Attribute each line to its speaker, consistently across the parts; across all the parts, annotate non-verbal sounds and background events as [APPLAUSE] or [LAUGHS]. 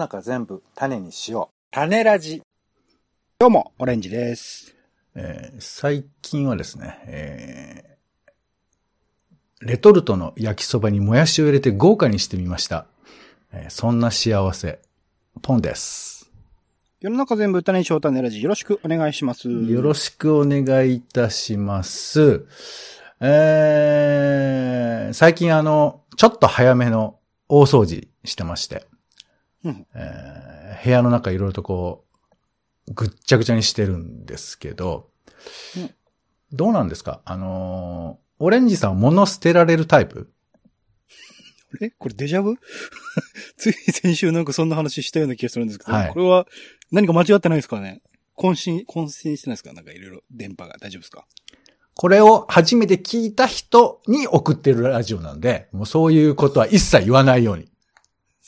Speaker 1: 中全部種にしよう。種ラジ。
Speaker 2: どうも、オレンジです。
Speaker 3: えー最近はですね、えーレトルトの焼きそばにもやしを入れて豪華にしてみました。えーそんな幸せ、ポンです。
Speaker 2: 世の中全部種にしよう種ラジ、よろしくお願いします。
Speaker 3: よろしくお願いいたします。えー最近あの、ちょっと早めの大掃除してまして、
Speaker 2: うん。
Speaker 3: えー部屋の中いろいろとこう、ぐっちゃぐちゃにしてるんですけど、
Speaker 2: うん。
Speaker 3: どうなんですか？あのーオレンジさんは物捨てられるタイプ？
Speaker 2: え？これデジャブ？[LAUGHS] つい先週なんかそんな話したような気がするんですけど、
Speaker 3: はい。
Speaker 2: これは何か間違ってないですかね？渾身、渾身してないですか？なんかいろいろ電波が大丈夫ですか？
Speaker 3: これを初めて聞いた人に送ってるラジオなんで、もうそういうことは一切言わないように。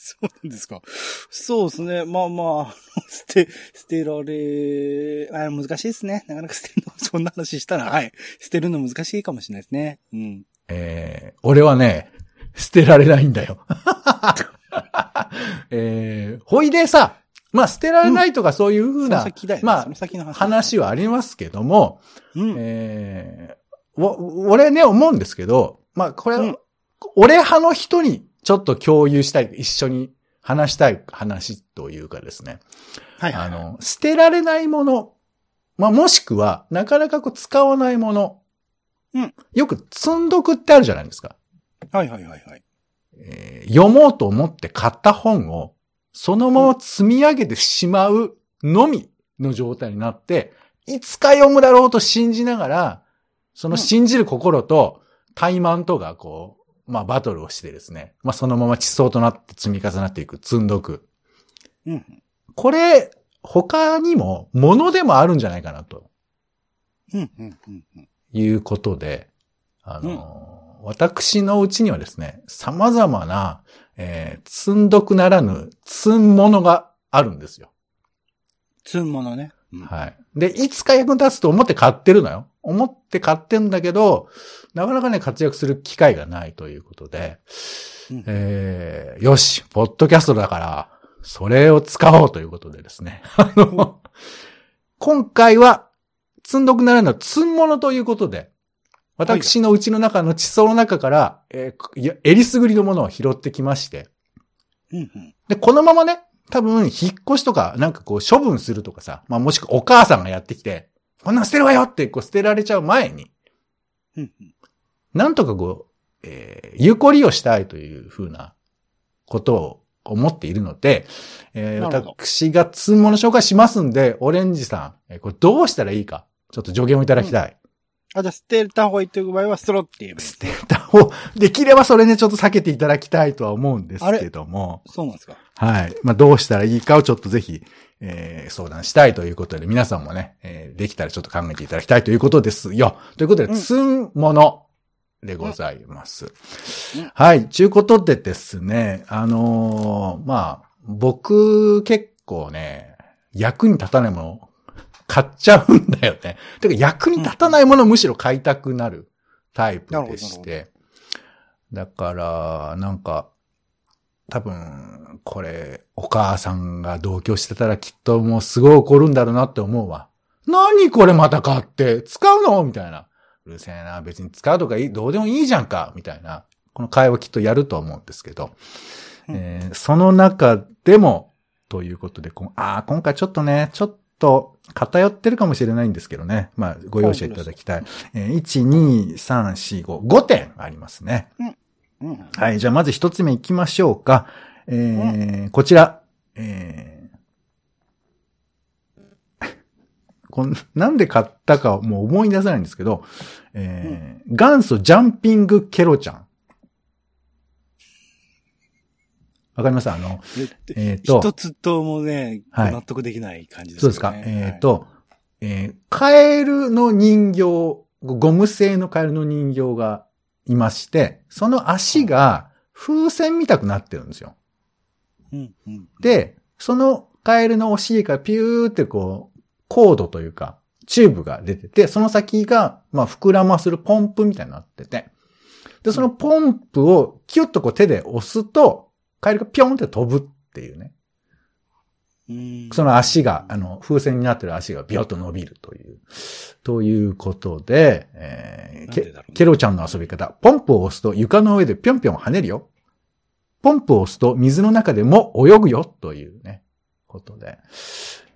Speaker 2: そうなんですかそうですね。まあまあ、[LAUGHS] 捨て、捨てられ、あ難しいですね。なかなか捨てるの、そんな話したら、はい。捨てるの難しいかもしれないですね。うん。
Speaker 3: えー、俺はね、捨てられないんだよ。[LAUGHS] えー、ほいでさ、まあ捨てられないとかそういうふうな、
Speaker 2: 先だよね。
Speaker 3: まあ
Speaker 2: その先の話。
Speaker 3: 話はありますけども、
Speaker 2: うん。
Speaker 3: えー、お俺ね、思うんですけど、まあこれ、
Speaker 2: うん
Speaker 3: 俺派の人にちょっと共有したい、一緒に話したい話というかですね。
Speaker 2: はいはい。
Speaker 3: あの、捨てられないもの、まあ、もしくは、なかなかこう使わないもの。
Speaker 2: うん
Speaker 3: よく積んどくってあるじゃないですか。
Speaker 2: はいはいはいはい。
Speaker 3: えー読もうと思って買った本を、そのまま積み上げてしまうのみの状態になって、いつか読むだろうと信じながら、その信じる心と、怠慢とがこう、まあバトルをしてですね、まあそのまま地層となって積み重なっていく、積んどく。
Speaker 2: うん。
Speaker 3: これ、他にも、ものでもあるんじゃないかなと
Speaker 2: うん、うん、うん、うん。
Speaker 3: いうことで、あの、私のうちにはですね、様々な、えー積んどくならぬ、積んものがあるんですよ。
Speaker 2: 積むものね。うん
Speaker 3: はい。で、いつか役に立つと思って買ってるのよ。思って買ってんだけど、なかなかね、活躍する機会がないということで、
Speaker 2: うん
Speaker 3: えーよし、ポッドキャストだから、それを使おうということでですね。[LAUGHS] あの、今回は、積んどくならぬ積んものということで、私のうちの中の地層の中から、えーえりすぐりのものを拾ってきまして、
Speaker 2: うん、うん。
Speaker 3: で、このままね、多分、引っ越しとか、なんかこう、処分するとかさ、まあ、もしくはお母さんがやってきて、こんなん捨てるわよって、こう、捨てられちゃう前に、
Speaker 2: うん、うん。
Speaker 3: なんとかこう、えー有効利用したいというふうなことを思っているので、えー私が積むもの紹介しますんで、オレンジさん、えーこれどうしたらいいか、ちょっと助言をいただきたい。
Speaker 2: あ、じゃあ捨てた方がいいという場合は、ストロって言えばいい
Speaker 3: 捨てたを、できればそれね、ちょっと避けていただきたいとは思うんですけども、
Speaker 2: そうなんですか。
Speaker 3: はい。まあ、どうしたらいいかをちょっとぜひ、えー相談したいということで、皆さんもね、えーできたらちょっと考えていただきたいということですよ。ということで、
Speaker 2: うん
Speaker 3: ものでございます。
Speaker 2: うん
Speaker 3: はい。ちゅうことでですね、あのーまあ、僕結構ね、役に立たないもの買っちゃうんだよね。[LAUGHS] てか役に立たないものをむしろ買いたくなるタイプでして。だから、なんか、多分、これ、お母さんが同居してたらきっともうすごい怒るんだろうなって思うわ。何これまた買って使うのみたいな。うるせえな。別に使うとかいい、どうでもいいじゃんかみたいな。この会話きっとやると思うんですけど。
Speaker 2: うん
Speaker 3: えーその中でも、ということで、あー今回ちょっとね、ちょっと偏ってるかもしれないんですけどね。まあ、ご容赦いただきたい。えー1、2、3、4、5、5点ありますね。
Speaker 2: うん。
Speaker 3: はい。じゃあ、まず一つ目行きましょうか。えーこちら。えーこんなんで買ったかもう思い出せないんですけど、えー元祖ジャンピングケロちゃん。わかります？あの、えっ、と、
Speaker 2: 一つともね、
Speaker 3: はい
Speaker 2: 納得できない感じですよね。
Speaker 3: そうですか。えっ、と、えーカエルの人形、ゴム製のカエルの人形がいまして、その足が風船みたくなってるんですよ。
Speaker 2: はい、うん、うん。
Speaker 3: で、そのカエルのお尻からピューってこう、コードというか、チューブが出てて、その先が、まあ、膨らまするポンプみたいになってて、で、そのポンプをキュッとこう手で押すと、カエルがピョンって飛ぶっていうね。
Speaker 2: うん
Speaker 3: その足が、あの、風船になってる足がビョッと伸びるという。ということで、えー
Speaker 2: ね
Speaker 3: ケケロちゃんの遊び方。ポンプを押すと床の上でぴょんぴょん跳ねるよ。ポンプを押すと水の中でも泳ぐよというね、ことで、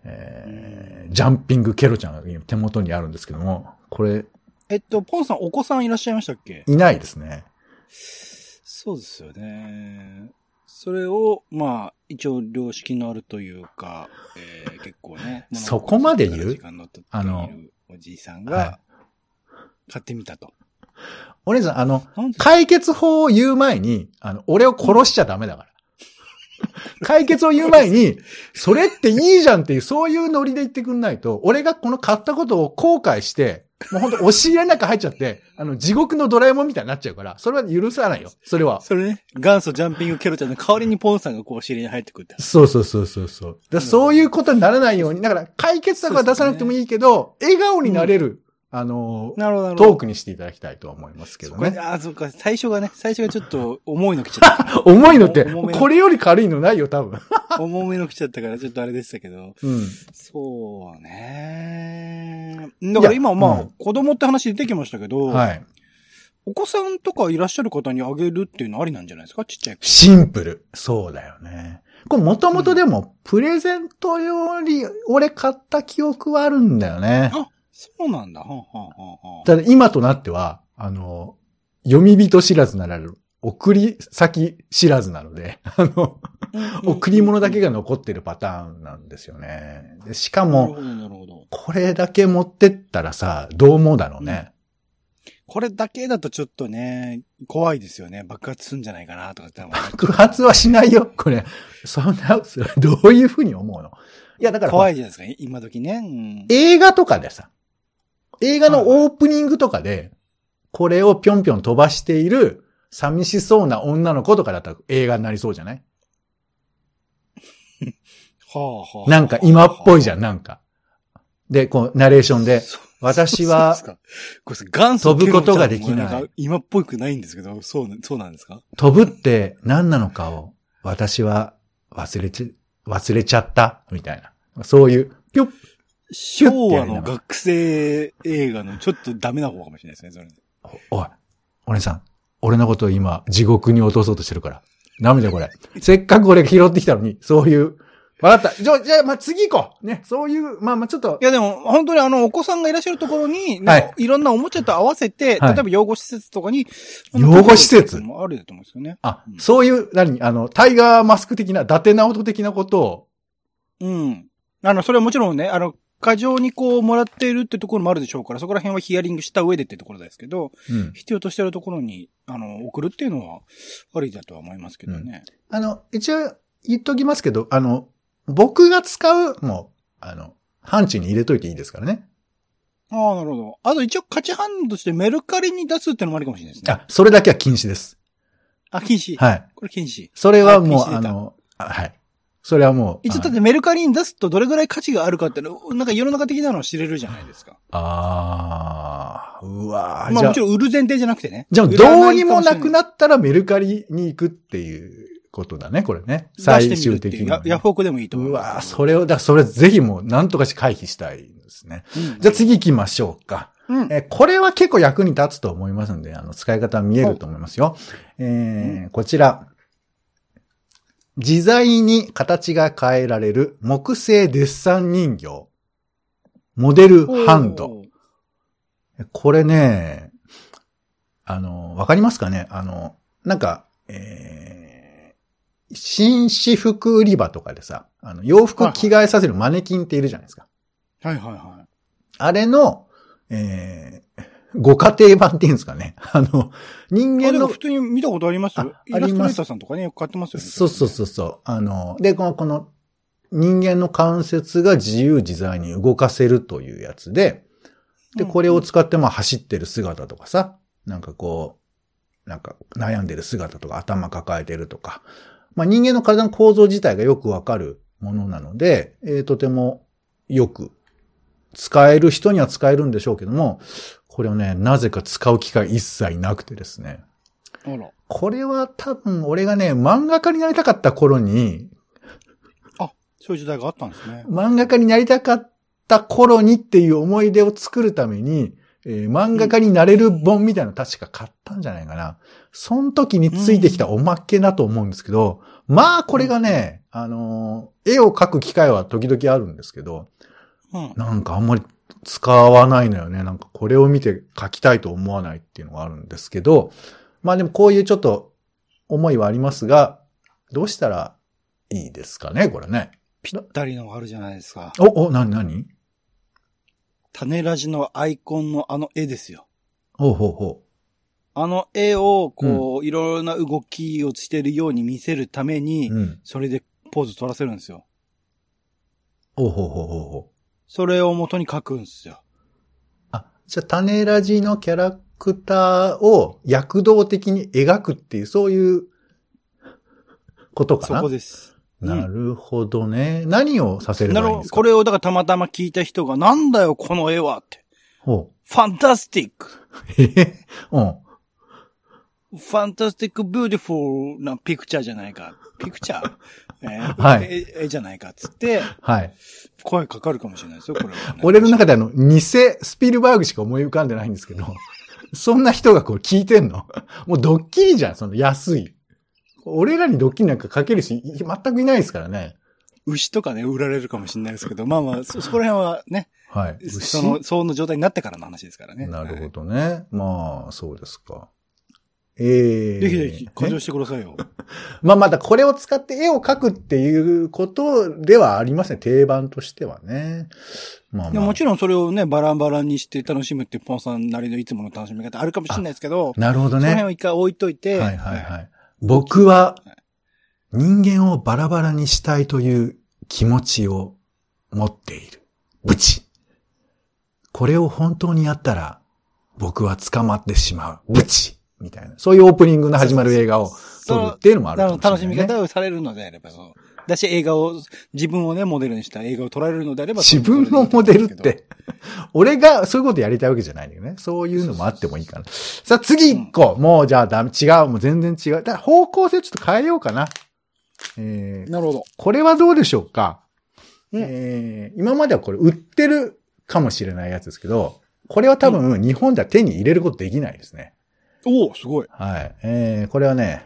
Speaker 3: えージャンピングケロちゃんが今手元にあるんですけども、これ、
Speaker 2: えっと、ポンさんお子さんいらっしゃいましたっけ？
Speaker 3: いないですね。
Speaker 2: そうですよね。それを、まあ、一応良識のあるというか、えー、[LAUGHS] 結構ね。
Speaker 3: そこまで言う？あの
Speaker 2: るおじいさん
Speaker 3: は
Speaker 2: が、買ってみたと。
Speaker 3: お姉さん、あの、解決法を言う前に、あの、俺を殺しちゃダメだから。解決を言う前に、それっていいじゃんっていう、そういうノリで言ってくんないと、俺がこの買ったことを後悔して、もうほんと押し入れの中入っちゃって、あの、地獄のドラえもんみたいになっちゃうから、それは許さないよ。それは。
Speaker 2: それね、元祖ジャンピングケロちゃんの代わりにポンさんがこう、お尻に入ってくるって。
Speaker 3: そうそうそうそうそう。だそういうことにならないように、だから解決策は出さなくてもいいけど、笑顔になれる、あの。トークにしていただきたいとは思いますけどね。
Speaker 2: ああ、そうか。最初がね、最初がちょっと [LAUGHS] 重いの来ちゃった。[LAUGHS]
Speaker 3: 重いのって、これより軽いのないよ、多分。[LAUGHS]
Speaker 2: 重めの来ちゃったから、ちょっとあれでしたけど。
Speaker 3: うん。
Speaker 2: そうね。だから今、まあ、
Speaker 3: うん
Speaker 2: 子供って話出てきましたけど、
Speaker 3: はい。
Speaker 2: お子さんとかいらっしゃる方にあげるっていうのありなんじゃないですか？ちっちゃい子。
Speaker 3: シンプル。そうだよね。これもともとでも、プレゼントより、俺買った記憶はあるんだよね。
Speaker 2: あ、そうなんだ。はんはんはん
Speaker 3: ただ今となっては、あの、読み人知らずならぬ、送り先知らずなので、[LAUGHS] あの、贈り物だけが残ってるパターンなんですよね。でしかも。これだけ持ってったらさ、どう思うだろうね。
Speaker 2: これだけだとちょっとね、怖いですよね。爆発するんじゃないかなとか。
Speaker 3: 爆発はしないよ、これ。そんな、どういうふうに思うの？いや、だから、
Speaker 2: 怖いじゃないですか、今時ね。うん
Speaker 3: 映画とかでさ、映画のオープニングとかで、これをぴょんぴょん飛ばしている寂しそうな女の子とかだったら映画になりそうじゃない？[LAUGHS]
Speaker 2: はあはあ
Speaker 3: なんか今っぽいじゃん、なんか。で、こう、ナレーションで、[LAUGHS] 私は飛ぶことができない。
Speaker 2: 今っぽくないんですけど、そうな、そうなんですか？
Speaker 3: 飛ぶって何なのかを、私は忘れち、忘れちゃった、みたいな。そういう、ぴょっ、
Speaker 2: 昭和の学生映画のちょっとダメな方かもしれないですね、それ。
Speaker 3: おい、お姉さん、俺のことを今、地獄に落とそうとしてるから。ダメだよ、これ。せっかく俺が拾ってきたのに、そういう。わかった。じゃあ、じゃあ、まあ、次行こう。ね、そういう、まあまあ、ちょっと
Speaker 2: い、やでも、本当にあの、お子さんがいらっしゃるところに、
Speaker 3: はい
Speaker 2: いろんなおもちゃと合わせて、
Speaker 3: はい
Speaker 2: 例えば養護施設とかに、
Speaker 3: 養護施設
Speaker 2: もあると思うんですよね。
Speaker 3: あ
Speaker 2: う、ん
Speaker 3: そういう、何？あの、タイガーマスク的な、伊達直人的なことを、
Speaker 2: うん。あの、それはもちろんね、あの、過剰にこう、もらっているってところもあるでしょうから、そこら辺はヒアリングした上でってところですけど、
Speaker 3: うん。
Speaker 2: 必要としているところに、あの、送るっていうのは、ありだとは思いますけどね。
Speaker 3: あの、一応言っときますけど、あの、僕が使う、もう、あの、範疇に入れといていいですからね。
Speaker 2: ああ、なるほど。あと一応価値判断としてメルカリに出すってのもありかもしれないですね。
Speaker 3: あ、それだけは禁止です。
Speaker 2: あ、禁止。
Speaker 3: はい。
Speaker 2: これ禁止。
Speaker 3: それはもう、
Speaker 2: あ
Speaker 3: の、あはい。それはもう。
Speaker 2: 一応だっ
Speaker 3: あ
Speaker 2: てメルカリに出すとどれぐらい価値があるかっての、なんか世の中的なのを知れるじゃないですか。
Speaker 3: あー、うわー
Speaker 2: まあもちろん売る前提じゃなくてね。
Speaker 3: じゃあ、どうにもなく
Speaker 2: な
Speaker 3: なったらメルカリに行くっていうことだね、これね。
Speaker 2: 出
Speaker 3: 最。終的にはね、
Speaker 2: ヤヤフオクでもいいと思
Speaker 3: う
Speaker 2: います。
Speaker 3: わーそれを、だからそれぜひもう何とかして回避したいですね。
Speaker 2: うん
Speaker 3: じゃあ次行きましょうか。
Speaker 2: うん。
Speaker 3: えーこれは結構役に立つと思いますんで、あの、使い方は見えると思いますよ。えーこちら。自在に形が変えられる木製デッサン人形。モデルハンド。これね、あの、わかりますかね？あの、なんか、えー、紳士服売り場とかでさ、あの、洋服着替えさせるマネキンっているじゃないですか。
Speaker 2: はいはいは
Speaker 3: あれの、えー、ご家庭版っていうんですかね。[LAUGHS] あの、人間の
Speaker 2: 普、通に見たことありますよ。
Speaker 3: あ
Speaker 2: イラストレーターさんとかね、よく買ってますよね。
Speaker 3: そうそうそうそう。あの、で、この、この、人間の関節が自由自在に動かせるというやつで、で、これを使ってまあ走ってる姿とかさ、なんかこう、なんか悩んでる姿とか頭抱えてるとか、まあ人間の体の構造自体がよくわかるものなので、えーとてもよく使える人には使えるんでしょうけども、これをね、なぜか使う機会一切なくてですね。これは多分俺がね、漫画家になりたかった頃に、
Speaker 2: そういう時代があったんですね。
Speaker 3: 漫画家になりたかった頃にっていう思い出を作るために、えー漫画家になれる本みたいなの確か買ったんじゃないかな。その時についてきたおまけだと思うんですけど、まあこれがね、あのー絵を描く機会は時々あるんですけど、
Speaker 2: うん。
Speaker 3: なんかあんまり使わないのよね。なんかこれを見て書きたいと思わないっていうのがあるんですけど、まあでもこういうちょっと思いはありますが、どうしたらいいですかね、これね。
Speaker 2: ぴったりのがあるじゃないですか。
Speaker 3: お、お、なになに？
Speaker 2: 種ラジのアイコンのあの絵ですよ。
Speaker 3: ほうほうほ
Speaker 2: あの絵を、こう、いろいろな動きをしてるように見せるために、
Speaker 3: う。うん。
Speaker 2: それでポーズ取らせるんですよ。
Speaker 3: ほうほうほうほうほう。
Speaker 2: それを元に書くんですよ。
Speaker 3: あ、じゃあ種ラジのキャラクターを躍動的に描くっていう、そういうことか
Speaker 2: そ
Speaker 3: な
Speaker 2: こです。
Speaker 3: なるほどね。何をさせ
Speaker 2: る
Speaker 3: んですか？
Speaker 2: これをだからたまたま聞いた人が、なんだよ、この絵はって。
Speaker 3: ほ
Speaker 2: fantastic。
Speaker 3: う。へへ。うん。
Speaker 2: Fantastic beautiful な picture じゃないか。 Picture、[LAUGHS] えー
Speaker 3: はい
Speaker 2: 絵絵じゃないかっつって、
Speaker 3: はい。
Speaker 2: 声かかるかもしれないですよ、これはね、
Speaker 3: 俺の中であの、偽スピルバーグしか思い浮かんでないんですけど、[LAUGHS] そんな人がこう聞いてんの？もうドッキリじゃん、その安い。俺らにドッキリなんかかけるし、い全くいないですからね。
Speaker 2: 牛とかね、売られるかもしれないですけど、まあまあ、そ、そこら辺はね、
Speaker 3: はい。
Speaker 2: その、その状態になってからの話ですからね。
Speaker 3: なる
Speaker 2: はい
Speaker 3: ほどね。まあ、そうですか。ええ
Speaker 2: ぜひぜひ、活用してくださいよ。[LAUGHS]
Speaker 3: まあまだこれを使って絵を描くっていうことではありません。定番としてはね。まあまあ。
Speaker 2: でももちろんそれをね、バラバラにして楽しむってポンさんなりのいつもの楽しみ方あるかもしれないですけど、
Speaker 3: なるほどね
Speaker 2: その辺。を一回置いといて、
Speaker 3: はいはいはい。僕は人間をバラバラにしたいという気持ちを持っている。ブチ。これを本当にやったら僕は捕まってしまう。ブチ。みたいな。そういうオープニングの始まる映画を撮るっていうのもあるかもしれない、ね。
Speaker 2: 楽しみ方をされるのであれば、そう。だし映画を、自分をね、モデルにした映画を撮られるのであれば、
Speaker 3: 自分のモデルっ。て、俺がそういうことやりたいわけじゃないんだよね。そういうのもあってもいいかな。さあ次一個。もうじゃあダメ。違う。もう全然違う。だから方向性ちょっと変えようかな。えー、
Speaker 2: なるほど。
Speaker 3: これはどうでしょうか、
Speaker 2: うん
Speaker 3: えー、今まではこれ売ってるかもしれないやつですけど、これは多分日本では手に入れることできないですね。
Speaker 2: おおすごい。
Speaker 3: はい。えー、これはね、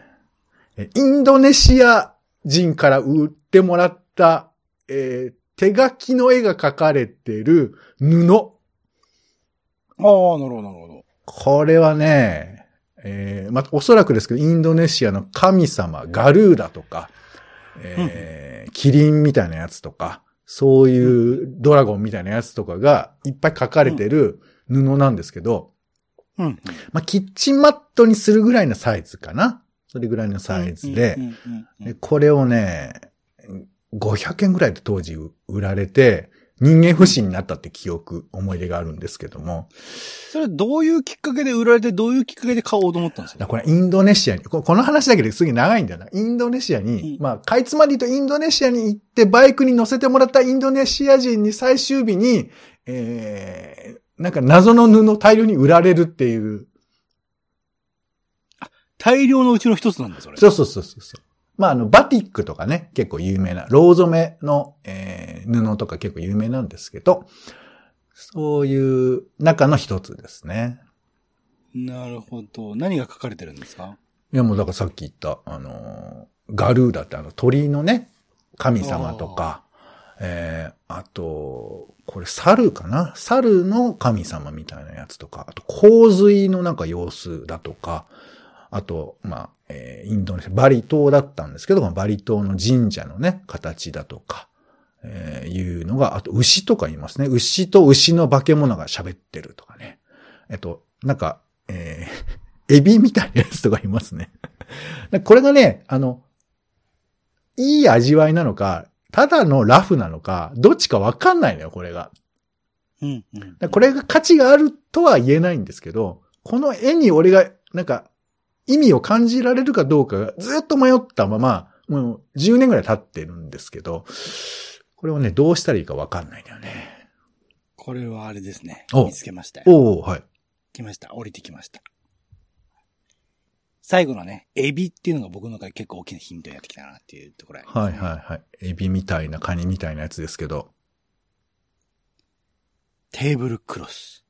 Speaker 3: えインドネシア人から売ってもらった、えー、手書きの絵が描かれてる布。
Speaker 2: ああ、なるほど、なるほど。
Speaker 3: これはね、えー、まあ、おそらくですけど、インドネシアの神様、ガルーダとか、えー、キリンみたいなやつとか、そういうドラゴンみたいなやつとかがいっぱい描かれてる布なんですけど、
Speaker 2: うんうん。
Speaker 3: まあ、キッチンマットにするぐらいのサイズかな。それぐらいのサイズででこれをね、500円ぐらいで当時売られて、人間不信になったって記憶、思い出があるんですけども、
Speaker 2: それどういうきっかけで売られて、どういうきっかけで買おうと思ったんですか？
Speaker 3: これインドネシアに、ここの話だけですげえ長いんだよな。インドネシアに、
Speaker 2: うん
Speaker 3: まあ、かいつまりとインドネシアに行ってバイクに乗せてもらったインドネシア人に最終日に、えー、なんか謎の布大量に売られるっていう。
Speaker 2: 大量のうちの一つなんだ、それ。
Speaker 3: そうそうそうそうそう。まあ、あの、バティックとかね、結構有名な、ロー染めの、えー、布とか結構有名なんですけど、そういう中の一つですね。
Speaker 2: なるほど。何が書かれてるんですか？
Speaker 3: いや、もうだからさっき言った、あのーガルーダってあの鳥のね、神様とか、えー、あと、これ猿かな？猿の神様みたいなやつとか、あと洪水のなんか様子だとか、あと、まあ、えーインドネシア、バリ島だったんですけど、バリ島の神社のね、形だとか、えーいうのが、あと牛とかいますね。牛と牛の化け物が喋ってるとかね。えっと、なんか、えー、[LAUGHS] エビみたいなやつとかいますね。[LAUGHS] これがね、あの、いい味わいなのか、ただのラフなのか、どっちかわかんないのよ、これが。
Speaker 2: うんうん。
Speaker 3: でこれが価値があるとは言えないんですけど、この絵に俺が、なんか、意味を感じられるかどうかがずっと迷ったまま、もう10年ぐらい経ってるんですけど、これをね、どうしたらいいかわかんないんだよね。
Speaker 2: これはあれですね。
Speaker 3: お
Speaker 2: 見つけましたよ。
Speaker 3: おおはい。
Speaker 2: 来ました。降りてきました。最後のね、エビっていうのが僕の中で結構大きなヒントになってきたなっていうところね
Speaker 3: はいはいはい。エビみたいなカニみたいなやつですけど。
Speaker 2: テーブルクロス。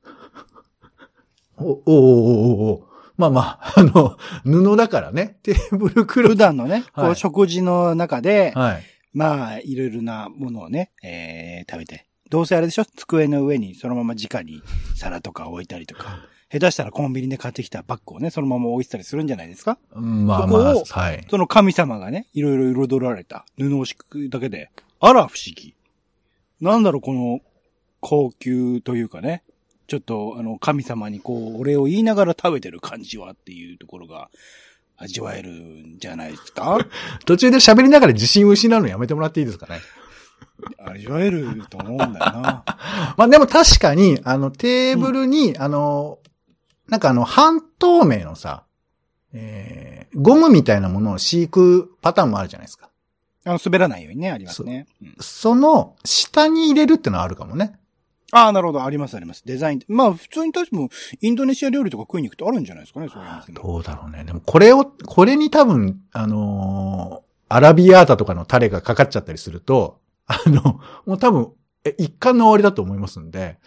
Speaker 3: お、おおおまあまあ、[LAUGHS] あの、布だからね。テーブルクロ
Speaker 2: 普
Speaker 3: ス。
Speaker 2: 段のね、こ
Speaker 3: はい
Speaker 2: う食事の中で、
Speaker 3: はい。
Speaker 2: まあ、いろいろなものをね、えー、食べて。どうせあれでしょ？机の上にそのまま直に皿とか置いたりとか。下手したらコンビニで買ってきたバッグをね、そのまま置いてたりするんじゃないですか？
Speaker 3: まあまあ、はい。
Speaker 2: その神様がね、いろいろ彩られた布を敷くだけで、あら不思議。なんだろう、この高級というかね、ちょっとあの神様にこう、お礼を言いながら食べてる感じはっていうところが味わえるんじゃないですか？[LAUGHS]
Speaker 3: 途中で喋りながら自信を失うのやめてもらっていいですかね？
Speaker 2: 味わえると思うんだよな。[LAUGHS]
Speaker 3: まあでも確かに、あの、テーブルに、あの、なんかあの、半透明のさ、えー、ゴムみたいなものを敷くパターンもあるじゃないですか。
Speaker 2: あの、滑らないようにね、ありますね。うん
Speaker 3: その、下に入れるってのはあるかもね。
Speaker 2: ああ、なるほど、ありますあります。デザイン。まあ、普通に確かも、インドネシア料理とか食いに行くとあるんじゃないですかね、そういう店も
Speaker 3: どうだろうね。でもこれを、これに多分、あのーアラビアータとかのタレがかかっちゃったりすると、あの、もう多分、え、一貫の終わりだと思いますんで、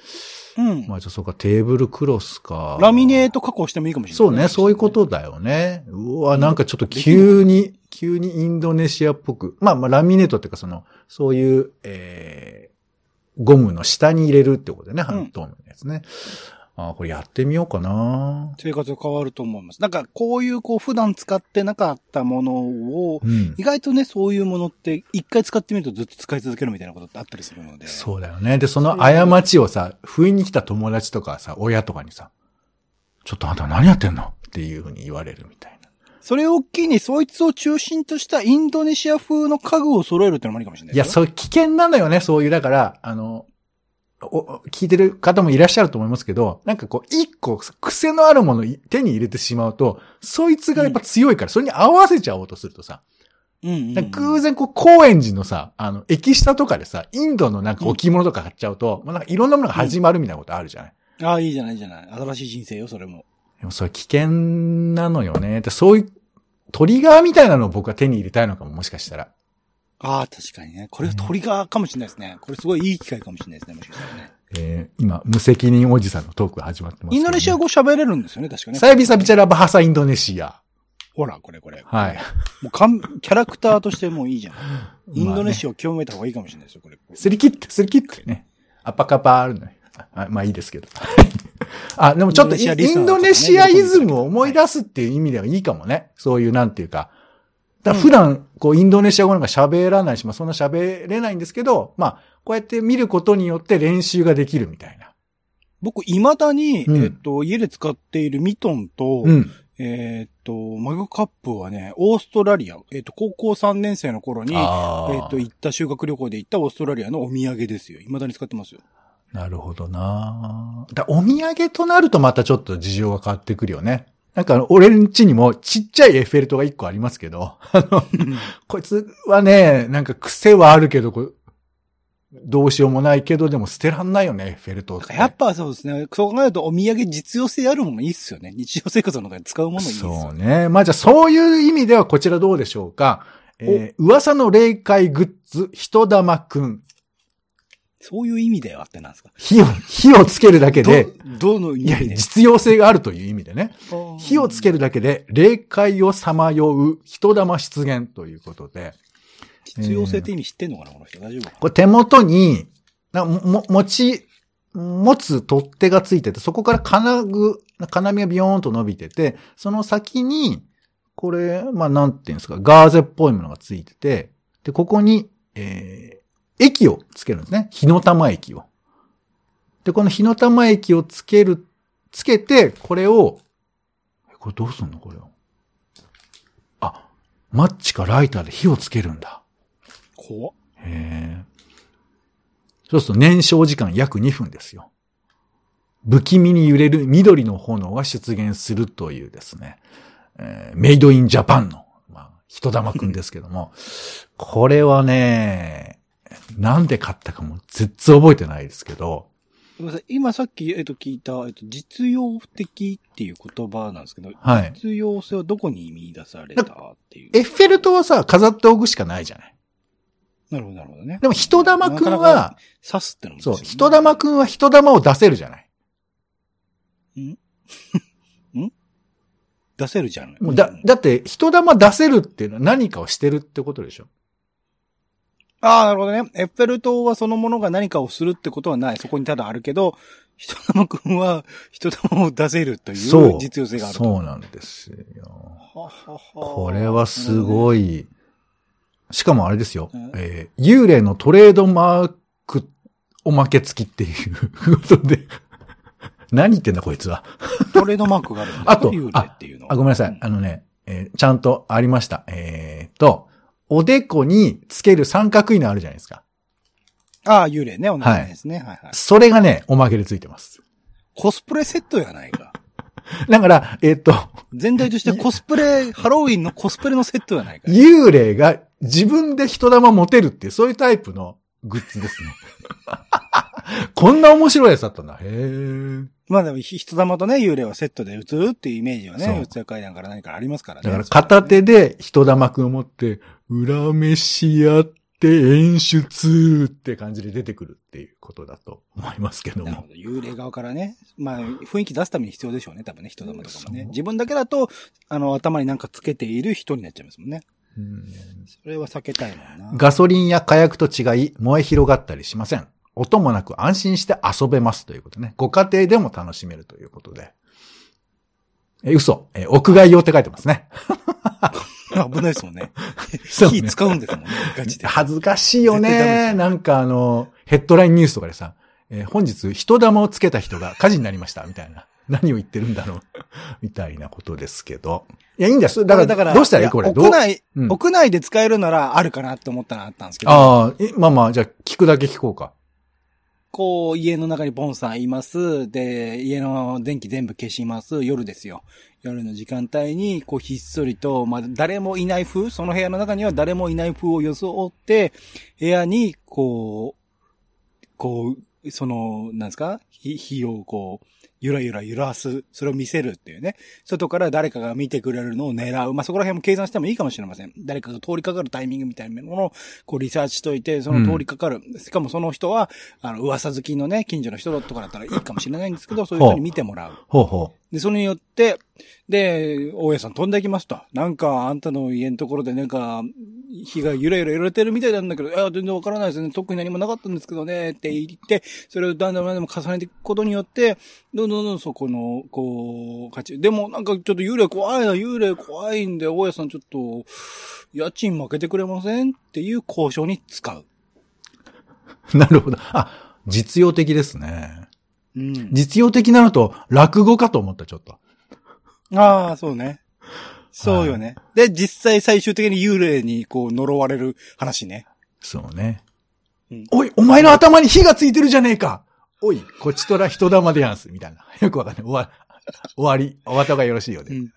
Speaker 2: うん。
Speaker 3: まあじゃあそうか、テーブルクロスか。
Speaker 2: ラミネート加工してもいいかもしれない。
Speaker 3: そうね、そういうこ。とだよね。うわ、なんかちょっと急に、急にインドネシアっぽく。まあまあ、ラミネートっていうかその、そういう、えー、ゴムの下に入れるってことでね、半透明のやつね。あこれやってみようかな
Speaker 2: 生活が変わると思います。なんか、こういう、こう、普段使ってなかったものを、
Speaker 3: うん
Speaker 2: 意。外とね、そういうものって、一回使ってみるとずっと使い続けるみたいなことってあったりするので。
Speaker 3: そうだよね。で、その過ちをさ、不意に来た友達とかさ、親とかにさ、ちょっとあんた何やってんのっていうふうに言われるみたいな。
Speaker 2: それを機に、そいつを中心としたインドネシア風の家具を揃えるってのもありかもしれない
Speaker 3: いや。そう、危険なのよね、そういう、だから、あの、お聞いてる方もいらっしゃると思いますけど、なんかこう、一個癖のあるものを手に入れてしまうと、そいつがやっぱ強いから、それに合わせちゃおうとするとさ、
Speaker 2: うんうんうん
Speaker 3: 偶然こう、高円寺のさ、あの、駅下とかでさ、インドのなんか置物とか買っちゃうと、まあなんかいろんなものが始まるみたいなことあるじゃない？
Speaker 2: ああ、いいじゃない、いいじゃない。新しい人生よ、それも。
Speaker 3: でもそれ危険なのよね。でそういう、トリガーみたいなのを僕は手に入れたいのかも、もしかしたら。
Speaker 2: ああ、確かにね。これトリガーかもしれないですね。これすごいいい機会かもしれないですね、もしかしたらね。
Speaker 3: えー今、無責任おじさんのトークが始まってますね、
Speaker 2: インドネシア語喋れるんですよね、確かね。
Speaker 3: サイビサビチャラバハサインドネシア。
Speaker 2: ほら、これこれ。
Speaker 3: はい。
Speaker 2: もうかん、キャラクターとしてもういいじゃん。[LAUGHS] インドネシアを清めた方がいいかもしれないですよ、これ。
Speaker 3: すり切って、すり切ってね。アパカパあるのよ。あまあいいですけど。[LAUGHS] あ、でもちょっとイ
Speaker 2: ンドネシア
Speaker 3: イズムを思い出すっていう意味ではいいかもね。そういうなんていうか。だ普段、こう、インドネシア語なんか喋らないし、まあそんな喋れないんですけど、まあ、こうやって見ることによって練習ができるみたいな。
Speaker 2: 僕、未だに、
Speaker 3: うん
Speaker 2: えっと、家で使っているミトンと、
Speaker 3: うん。
Speaker 2: えっと、マグカップはね、オーストラリア、えっと、高校3年生の頃に、え
Speaker 3: ああ。
Speaker 2: っと、行った修学旅行で行ったオーストラリアのお土産ですよ。未だに使ってますよ。
Speaker 3: なるほどなだお土産となるとまたちょっと事情が変わってくるよね。なんかあの、俺ん家にもちっちゃいエッフェル塔が一個ありますけど、[LAUGHS] あの、こいつはね、なんか癖はあるけど、どうしようもないけど、でも捨てらんないよね、エッフェル塔って。
Speaker 2: やっぱそうですね。そう考えるとお土産実用性あるものいいっすよね。日常生活の中で使うものいいっすよ
Speaker 3: そうね。まあじゃあそういう意味ではこちらどうでしょうか。えー噂の霊界グッズ、人玉くん。
Speaker 2: そういう意味ではってなんですか？
Speaker 3: 火を、火をつけるだけで、
Speaker 2: ど、どの意
Speaker 3: いや、
Speaker 2: 味で
Speaker 3: 実用性があるという意味でね。火をつけ
Speaker 2: る。
Speaker 3: るだけで、霊界をさまよう人玉出現ということで、
Speaker 2: 実用性って意味知ってんのかなこの人？大丈夫か？
Speaker 3: これ手元に、なも、も持ち、持つ取っ手がついてて、そこから金具、金網がビヨーンと伸びてて、その先に、これ、まあ、なんていうんですか、ガーゼっぽいものがついてて、で、ここに、えー、液をつけるんですね。火の玉液を。で、この火の玉液をつける、つけて、これを、えこれどうすんの？これを。あ、マッチかライターで火をつけるんだ。
Speaker 2: 怖っ。
Speaker 3: へえ。そうすると燃焼時間約2分ですよ。不気味に揺れる緑の炎が出現するというですね、えーメイドインジャパンの、まあ、人玉くんですけども、これはね、なんで買ったかも絶対覚えてないですけど、
Speaker 2: ごめんなさい。今さっき、えっと、聞いた、えっと、実用的っていう言葉なんですけど、
Speaker 3: はい
Speaker 2: 実用性はどこに見出されたっていう？
Speaker 3: エッフェル塔はさ、飾っておくしかないじゃない。
Speaker 2: なるほど、なるほどね。
Speaker 3: でも、人玉くん
Speaker 2: なかな
Speaker 3: は
Speaker 2: か、刺すってのも
Speaker 3: そう、人玉くんは人玉を出せるじゃない。[LAUGHS]
Speaker 2: 出せるじゃん。
Speaker 3: もうだ、だって、人玉出せるっていうのは何かをしてるってことでしょ
Speaker 2: ああ、なるほどね。エッフェル塔はそのものが何かをするってことはない。そこにただあるけど、人玉くんは人玉を出せるとい
Speaker 3: そうう。
Speaker 2: 実用性があると。
Speaker 3: そうなんですよ。
Speaker 2: ははは
Speaker 3: これはすご
Speaker 2: い。
Speaker 3: い。しかもあれですよ
Speaker 2: うん。
Speaker 3: えー幽霊のトレードマークおまけ付きっていうことで。何言ってんだこいつは。
Speaker 2: トレードマークがあるんですか
Speaker 3: あと
Speaker 2: 幽霊っていうのは。
Speaker 3: あ、ごめんなさい。あのね、えーちゃんとありました。えーと、おでこにつける三角いのあるじゃないですか。
Speaker 2: ああ、幽霊ね。同じですね。はい、はい、
Speaker 3: それがね、おまけでついてます。
Speaker 2: コスプレセットやないか。[LAUGHS]
Speaker 3: だから、えっ、と、
Speaker 2: 全体としてコスプレ、ハロウィンのコスプレのセットやないか。
Speaker 3: 幽霊が自分で人玉持てるっていう、そういうタイプのグッズですね。[LAUGHS] こんな面白いやつだったんだ。へえ。
Speaker 2: まあでも、ひ人玉とね、幽霊はセットで映るっていうイメージは
Speaker 3: そう
Speaker 2: ね、四谷階段から何からありますからね。
Speaker 3: だから片手で人玉くんを持って、裏飯やって演出って感じで出てくるっていうことだと思いますけども。
Speaker 2: ど。幽霊側からね。まあ、雰囲気出すために必要でしょうね。多分ね、人玉とかもね。自分だけだと、あの、頭になんかつけている人になっちゃいますもんね。
Speaker 3: うん
Speaker 2: それは避けたいもんな。
Speaker 3: ガソリンや火薬と違い、燃え広がったりしません。音もなく安心して遊べますということね。ご家庭でも楽しめるということで。え、嘘。え、屋外用って書いてますね。[LAUGHS]
Speaker 2: 危ないですもんね。火使うんですもんね、ガチで。
Speaker 3: 恥ずかしいよね。
Speaker 2: よ
Speaker 3: なんかあの、ヘッドラインニュースとかでさ、えー本日人玉をつけた人が火事になりました、みたいな。何を言ってるんだろう、みたいなことですけど。いや、いいんです。だから、
Speaker 2: だから、
Speaker 3: どうしたらいい？これ。
Speaker 2: 屋内、
Speaker 3: うん
Speaker 2: 屋内で使えるならあるかなって思ったのあったんですけど。
Speaker 3: ああ、えまあまあ、じゃあ聞くだけ聞こうか。
Speaker 2: こう、家の中にボンさんいます。で、家の電気全部消します。夜ですよ。夜の時間帯に、こう、ひっそりと、まあ、誰もいない風、その部屋の中には誰もいない風を装って、部屋に、こう、こう、その、なんですか？火、火をこう、ゆらゆら揺らす、それを見せるっていうね。外から誰かが見てくれるのを狙う。まあ、そこら辺も計算してもいいかもしれません。誰かが通りかかるタイミングみたいなものを、こう、リサーチしといて、その通りかかる。しかもその人は、あの、噂好きのね、近所の人とかだったらいいかもしれないんですけど、そういう人に見てもらう。
Speaker 3: ほうほ
Speaker 2: で、それによって、で、大家さん飛んでいきますと。なんか、あんたの家のところでなんか、火がゆらゆら揺れてるみたいなんだけど、いや、全然わからないですね。特に何もなかったんですけどね、って言って、それをだんだんだんだん重ねていくことによって、どんどんどんそこの、こう、価値。でもなんかちょっと幽霊怖いな、幽霊怖いんで、大家さんちょっと、家賃負けてくれませんっていう交渉に使。う。[LAUGHS]
Speaker 3: なるほど。あ、実用的ですね。
Speaker 2: うん。
Speaker 3: 実用的なのと、落語かと思った、ちょっと。
Speaker 2: ああ、そうね。そうよね。で、実際最終的に幽霊にこう呪われる話ね。
Speaker 3: そうね。
Speaker 2: うん
Speaker 3: おい、お前の頭に火がついてるじゃねえかおい、こちとら人玉でやんす、みたいな。[LAUGHS] よくわかんない。終わ、終わり、終わった方がよろしいよね。
Speaker 2: うんうん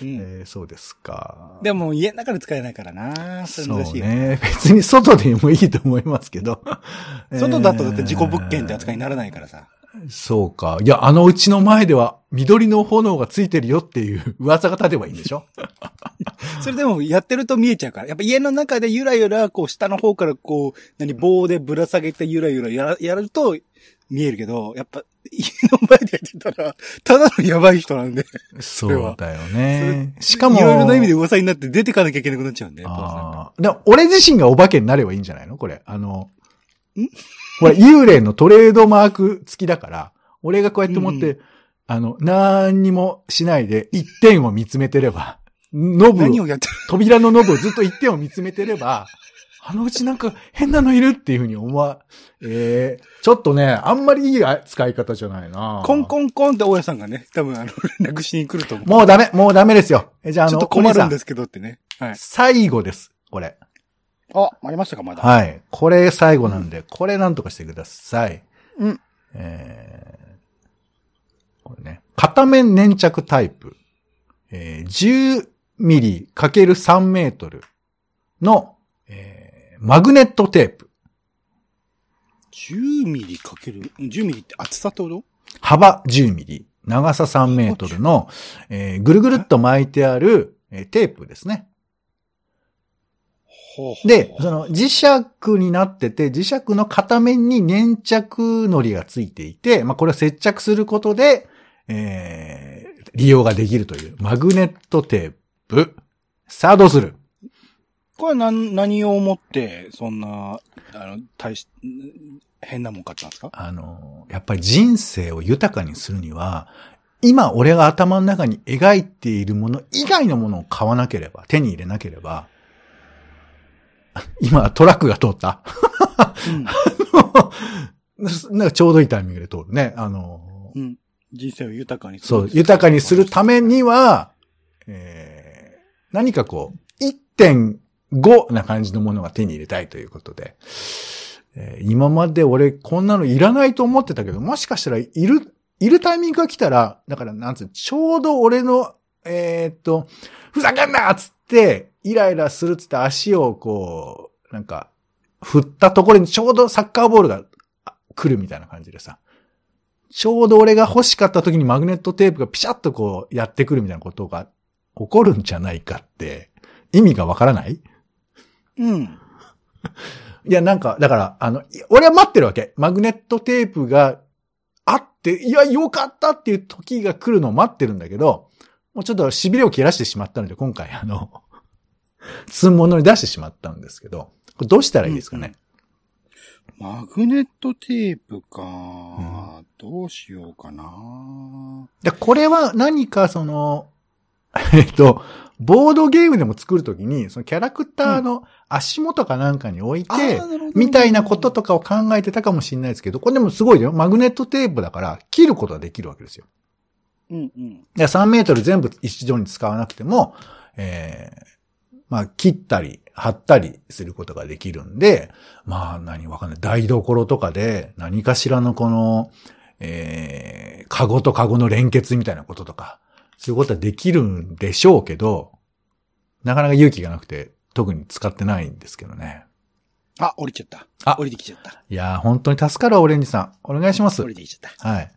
Speaker 3: えーそうですか。
Speaker 2: でも家の中で使えないからな。そ
Speaker 3: う。ね。別に外でもいいと思いますけど。
Speaker 2: 外だとだって事故物件って
Speaker 3: えー
Speaker 2: 扱いにならないからさ。
Speaker 3: そうか。いや、あのうちの前では緑の炎がついてるよっていう [LAUGHS] 噂が立てばいいんでしょ？[LAUGHS]
Speaker 2: それでもやってると見えちゃうから。やっぱ家の中でゆらゆら、こう下の方からこう、何、棒でぶら下げてゆらゆらやらやると見えるけど、やっぱ家の前でやってたら、[LAUGHS] ただのやばい人なんで。
Speaker 3: そうだよ
Speaker 2: そ
Speaker 3: ね。
Speaker 2: れ
Speaker 3: しかも、
Speaker 2: いろいろな意味で噂になって出てかなきゃいけなくなっちゃうんで。
Speaker 3: ああ。俺自身がお化けになればいいんじゃないの？これ。あの、
Speaker 2: ん？
Speaker 3: ほら、幽霊のトレードマーク付きだから、俺がこうやって持って、
Speaker 2: う
Speaker 3: あの、何にもしないで一点を見つめてれば、ノブ扉のノブをずっと一点を見つめてれば、あのうちなんか変なのいるっていうふうに思わ、ええちょっとね、あんまりいい使い方じゃないな
Speaker 2: コンコンコンって大家さんがね、多分あの、連絡しに来ると思う。
Speaker 3: もうダメ、もうダメですよ。えじゃあ、あの、
Speaker 2: ちょっと困るんですけどってね。はい。
Speaker 3: 最後です、これ。
Speaker 2: あ、ありましたか、まだ。
Speaker 3: はい。これ最後なんで、これなんとかしてください。
Speaker 2: うん。
Speaker 3: えー、これね。片面粘着タイプ。えー、10ミリ ×3 メートルの、えー、マグネットテープ。
Speaker 2: 10ミリかける、10ミリって厚さってこと？
Speaker 3: 幅10ミリ、長さ3メートルの、えーぐるぐるっと巻いてある、えーテープですね。で、その磁石になってて、磁石の片面に粘着糊がついていて、まあ、これを接着することで、えー利用ができるというマグネットテープ。さあどうする
Speaker 2: これは何、何をもって、そんな、あの、大し、変なもん買ったんですか？
Speaker 3: あの、やっぱり人生を豊かにするには、今俺が頭の中に描いているもの以外のものを買わなければ、手に入れなければ、[LAUGHS] 今トラックが通った。
Speaker 2: うん。[LAUGHS]
Speaker 3: なんかちょうどいいタイミングで通るね。あの、
Speaker 2: うん。人生を豊かにす
Speaker 3: そう、豊かにするためには、えー、何かこう、1.5な感じのものが手に入れたいということで、えー今まで俺こんなのいらないと思ってたけど、もしかしたらいる、いるタイミングが来たら、だからなんつうの、ちょうど俺の、えーっと、ふざけんなっつって、イライラするっつって足をこう、なんか、振ったところにちょうどサッカーボールがあ来るみたいな感じでさ。ちょうど俺が欲しかった時にマグネットテープがピシャッとこうやってくるみたいなことが起こるんじゃないかって意味がわからない？
Speaker 2: うん。
Speaker 3: いや、なんか、だから、あの、い俺は待ってるわけ。マグネットテープがあって、いや、よかったっていう時が来るのを待ってるんだけど、もうちょっと痺れを切らしてしまったので、今回あの、積むものに出してしまったんですけど、これどうしたらいいですかね？
Speaker 2: マグネットテープか、
Speaker 3: ん
Speaker 2: どうしようかな。
Speaker 3: でこれは何かその、[LAUGHS] えっと、ボードゲームでも作るときに、そのキャラクターの足元かなんかに置いて、
Speaker 2: あーなるほど
Speaker 3: みたいなこととかを考えてたかもしれないですけど、これでもすごいよ。マグネットテープだから、切ることができるわけですよ。
Speaker 2: うんうん。
Speaker 3: で3メートル全部一度に使わなくても、えー、まあ、切ったり、貼ったりすることができるんで、まあ、何わかんない。台所とかで、何かしらのこの、えー、カゴとカゴの連結みたいなこととか、そういうことはできるんでしょうけど、なかなか勇気がなくて、特に使ってないんですけどね。
Speaker 2: あ、降りちゃった。
Speaker 3: あ
Speaker 2: 降りてきちゃった。
Speaker 3: いやー、本当に助かるわオレンジさん。お願いします
Speaker 2: 降。りてきちゃった。
Speaker 3: はい。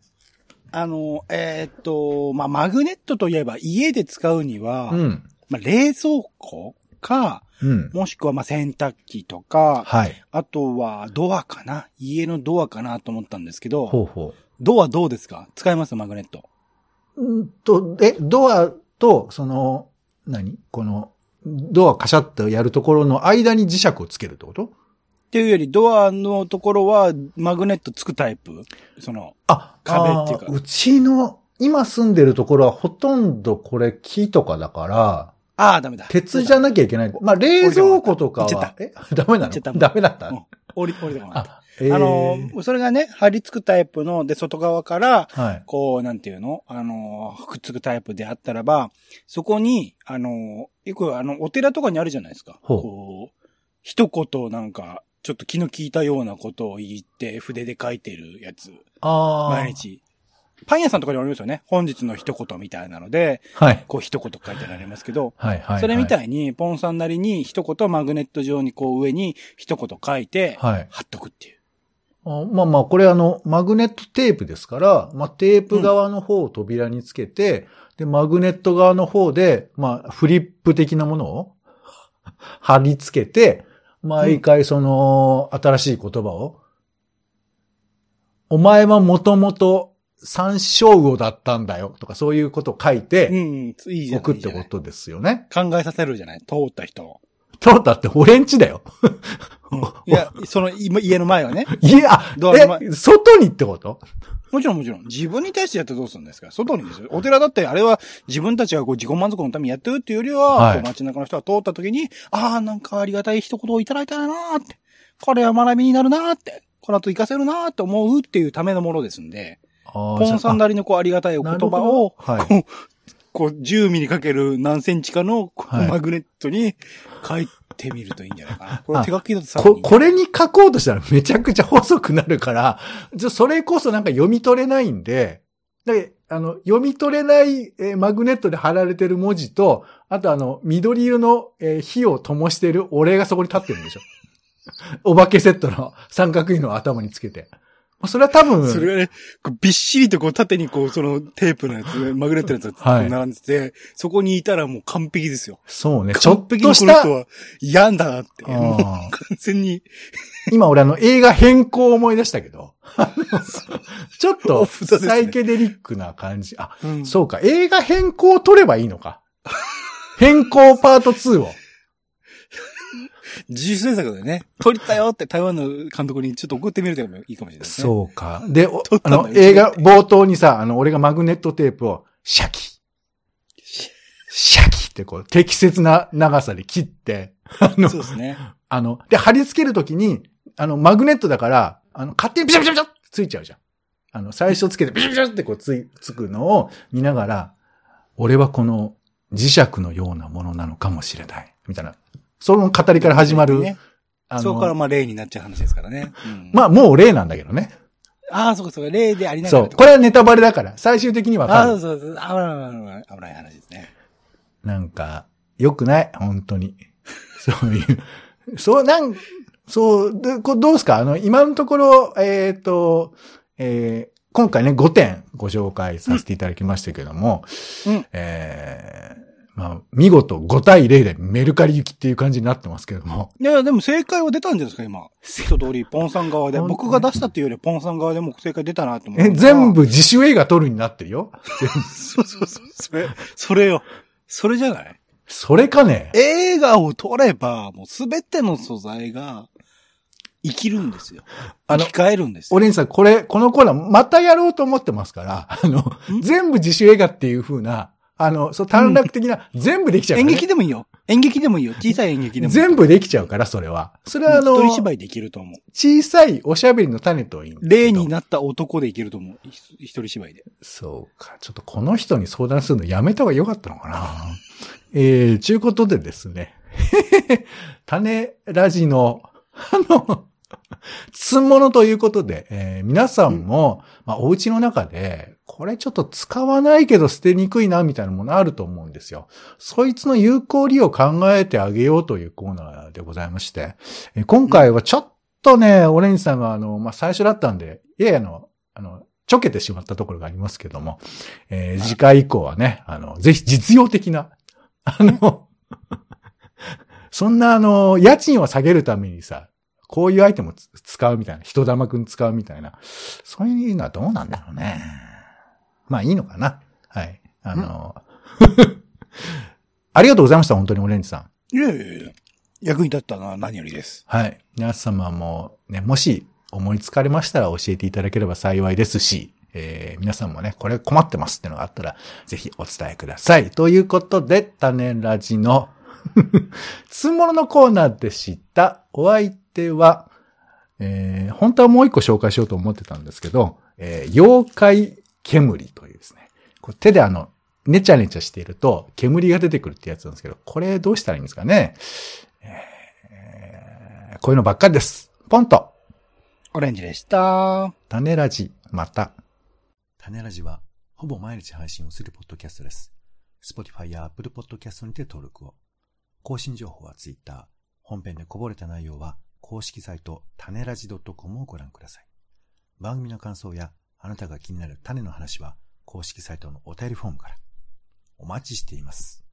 Speaker 2: あの、えーっと、まあ、マグネットといえば家で使うには、
Speaker 3: うん。
Speaker 2: まあ、冷蔵庫か、
Speaker 3: うん。
Speaker 2: もしくはまあ、洗濯機とか、
Speaker 3: はい。
Speaker 2: あとはドアかな家のドアかなと思ったんですけど、
Speaker 3: ほうほう。
Speaker 2: ドアどうですか？使えます？マグネット。
Speaker 3: うんと、え、ドアと、その、何？この、ドアカシャッとやるところの間に磁石をつけるってこと？
Speaker 2: っていうより、ドアのところはマグネットつくタイプ？その、
Speaker 3: あ、
Speaker 2: 壁っていうか
Speaker 3: うちの、今住んでるところはほとんどこれ木とかだから、
Speaker 2: ああ、ダメだ。
Speaker 3: 鉄じゃなきゃいけない。まあ、冷蔵庫とかは、え？[LAUGHS] ダメなの？ダメだった？
Speaker 2: うん降り、降りてこなかった。
Speaker 3: あ、えー
Speaker 2: あの、それがね、貼り付くタイプの、で、外側から、
Speaker 3: はい。
Speaker 2: こう、なんていうの？あの、くっつくタイプであったらば、そこに、あの、よくあの、お寺とかにあるじゃないですか。こう、一言なんか、ちょっと気の利いたようなことを言って、筆で書いてるやつ、
Speaker 3: ああ。
Speaker 2: 毎。日。パン屋さんとかにありますよね。本日の一言みたいなので、
Speaker 3: はい。
Speaker 2: こう一言書いてありますけど、
Speaker 3: はい、はい。
Speaker 2: それみた
Speaker 3: い。
Speaker 2: いに、ポンさんなりに一言マグネット上にこう上に一言書いて、
Speaker 3: はい。
Speaker 2: 貼っとくっていう。
Speaker 3: あまあまあ、これあの、マグネットテープですから、まあテープ側の方を扉につけて、で、マグネット側の方で、まあ、フリップ的なものを貼り付けて、毎回その、新しい言葉を、お前はもともと山椒魚だったんだよ、とかそういうことを書い
Speaker 2: うん、
Speaker 3: て、
Speaker 2: いいじゃん。
Speaker 3: 送ってことですよね。
Speaker 2: 考えさせるじゃない通った人を。
Speaker 3: 通ったって俺んちだよ。
Speaker 2: いや、その、今家の前はね。[LAUGHS]
Speaker 3: いや、
Speaker 2: ドアの前
Speaker 3: え、外にってこと？
Speaker 2: もちろんもちろん。自分に対してやってどうするんですか？外にですよ。お寺だってあれは自分たちがこう自己満足のためにやってるっていうよりは、
Speaker 3: はい
Speaker 2: 街中の人が通った時に、ああ、なんかありがたい一言をいただいたなーって。これは学びになるなーって。この後活かせるなーって思うっていうためのものですんで、
Speaker 3: ポ
Speaker 2: ポンさんなりのこうありがたいお言葉を、
Speaker 3: はい。
Speaker 2: こう、こう10ミリかける何センチかのマグネットに書いてみるといいんじゃないかな。これ
Speaker 3: あ
Speaker 2: 手書きだとさ
Speaker 3: こ、これに書こうとしたらめちゃくちゃ細くなるから、[LAUGHS] それこそなんか読み取れないんで、で、あの、読み取れない、えーマグネットで貼られてる文字と、あとあの、緑色の、えー火を灯してる俺がそこに立ってるんでしょ。お化けセットの三角いのを頭につけて。それは多分、
Speaker 2: それがね、びっしりとこう縦にこう、そのテープのやつ、マグネットのやつ並んでて、そこにいたらもう完璧ですよ。
Speaker 3: そうね、ちょっとした
Speaker 2: にこの人、は嫌だなって。もう完全に。
Speaker 3: 今俺あの映画変更を思い出したけど、[LAUGHS] ちょっ
Speaker 2: お
Speaker 3: とサイケデリックな感じ。あ、
Speaker 2: うん
Speaker 3: そうか、映画変更を取ればいいのか。変更パート2を。
Speaker 2: 自主制作でね、[LAUGHS] 撮りたよって台湾の監督にちょっと送ってみるともいいかもしれないね。
Speaker 3: そうか。で、あの、映画冒頭にさ、あの、俺がマグネットテープを、シャキ、シャキってこう、適切な長さで切って、あの
Speaker 2: そう、ですね。
Speaker 3: あの、で、貼り付けるときに、あの、マグネットだから、あの、勝手にビシャビシャビシャってついちゃうじゃん。あの、最初つけてビシャビシャってこうつい、つくのを見ながら、俺はこの磁石のようなものなのかもしれない。みたいな。その語りから始まる。
Speaker 2: ね、
Speaker 3: あの
Speaker 2: そこからまあ例になっちゃう話ですからね。うん
Speaker 3: まあ、もう例なんだけどね。
Speaker 2: ああ、そうかそうか、例でありなが
Speaker 3: そう。
Speaker 2: らって
Speaker 3: これはネタバレだから、最終的にわ
Speaker 2: ああ。そうそうそう、危ない危ない話ですね。
Speaker 3: なんか、良くない？本当に。そういう。そう、なん、そう、で、こどうですか？あの、今のところ、えっ、と、えー今回ね、5点ご紹介させていただきましたけども、
Speaker 2: うん
Speaker 3: えーまあ、見事5対0でメルカリ行きっていう感じになってますけども、
Speaker 2: いやいや、でも正解は出たんじゃないですか、今。一通り、ポンさん側で。僕が出したっていうより、ポンさん側でも正解出たなって思う。
Speaker 3: え、全。部自主映画撮るになってるよ。[LAUGHS]
Speaker 2: そうそうそう。それ、それよ。それじゃない？
Speaker 3: それかね？
Speaker 2: 映画を撮れば、もうすべての素材が生きるんですよ。
Speaker 3: あの
Speaker 2: 生き返るんですよ。
Speaker 3: オレンジさん、これ、このコーナーまたやろうと思ってますから、あの、全部自主映画っていう風な、あの、そう、短絡的な、全部できちゃうか
Speaker 2: 演。劇でもいいよ。演劇でもいいよ。小さい演劇でもいい。
Speaker 3: 全部できちゃうから、それは。それはあの、
Speaker 2: 一人芝居できると思う。
Speaker 3: 小さいおしゃべりの種といい
Speaker 2: 例になった男でいけると思う。一一人芝居で。
Speaker 3: そうか。ちょっとこの人に相談するのやめた方が良かったのかな。えー、ちゅうことでですね。[LAUGHS] 種ラジの、あの、積ん物ということで、えー皆さんも、まあ、お家の中で、これちょっと使わないけど捨てにくいな、みたいなものあると思うんですよ。そいつの有効利用を考えてあげようというコーナーでございまして、えー今回はちょっとね、オレンジさんがあの、まあ、最初だったんで、ややの、あの、ちょけてしまったところがありますけども、えー次回以降はね、あの、ぜひ実用的な、あの、[LAUGHS] そんなあの、家賃を下げるためにさ、こういうアイテムをつ使うみたいな、人玉くん使うみたいな、そういうのはどうなんだろうね。まあいいのかな。はい。あの、[LAUGHS] ありがとうございました、本当にオレンジさん。
Speaker 2: いやいやいや役に立ったのは何よりです。
Speaker 3: はい。皆様もね、もし思いつかれましたら教えていただければ幸いですし、えー皆さんもね、これ困ってますってのがあったら、ぜひお伝えください。ということで、種ラジの、[LAUGHS] つんもののコーナーでした。お相手は、えー本当はもう一個紹介しようと思ってたんですけど、えー妖怪煙というですね、こう手であの、ねちゃねちゃしていると煙が出てくるってやつなんですけど、これどうしたらいいんですかね？えーこういうのばっかりです。ポンと、
Speaker 2: オレンジでした。
Speaker 3: 種ラジ、また。
Speaker 4: 種ラジは、ほぼ毎日配信をするポッドキャストです。Spotify や Apple Podcast にて登録を。更新情報は Twitter。本編でこぼれた内容は、公式サイト、種ラジ .com をご覧ください。番組の感想や、あなたが気になる種の話は、公式サイトのお便りフォームから。お待ちしています。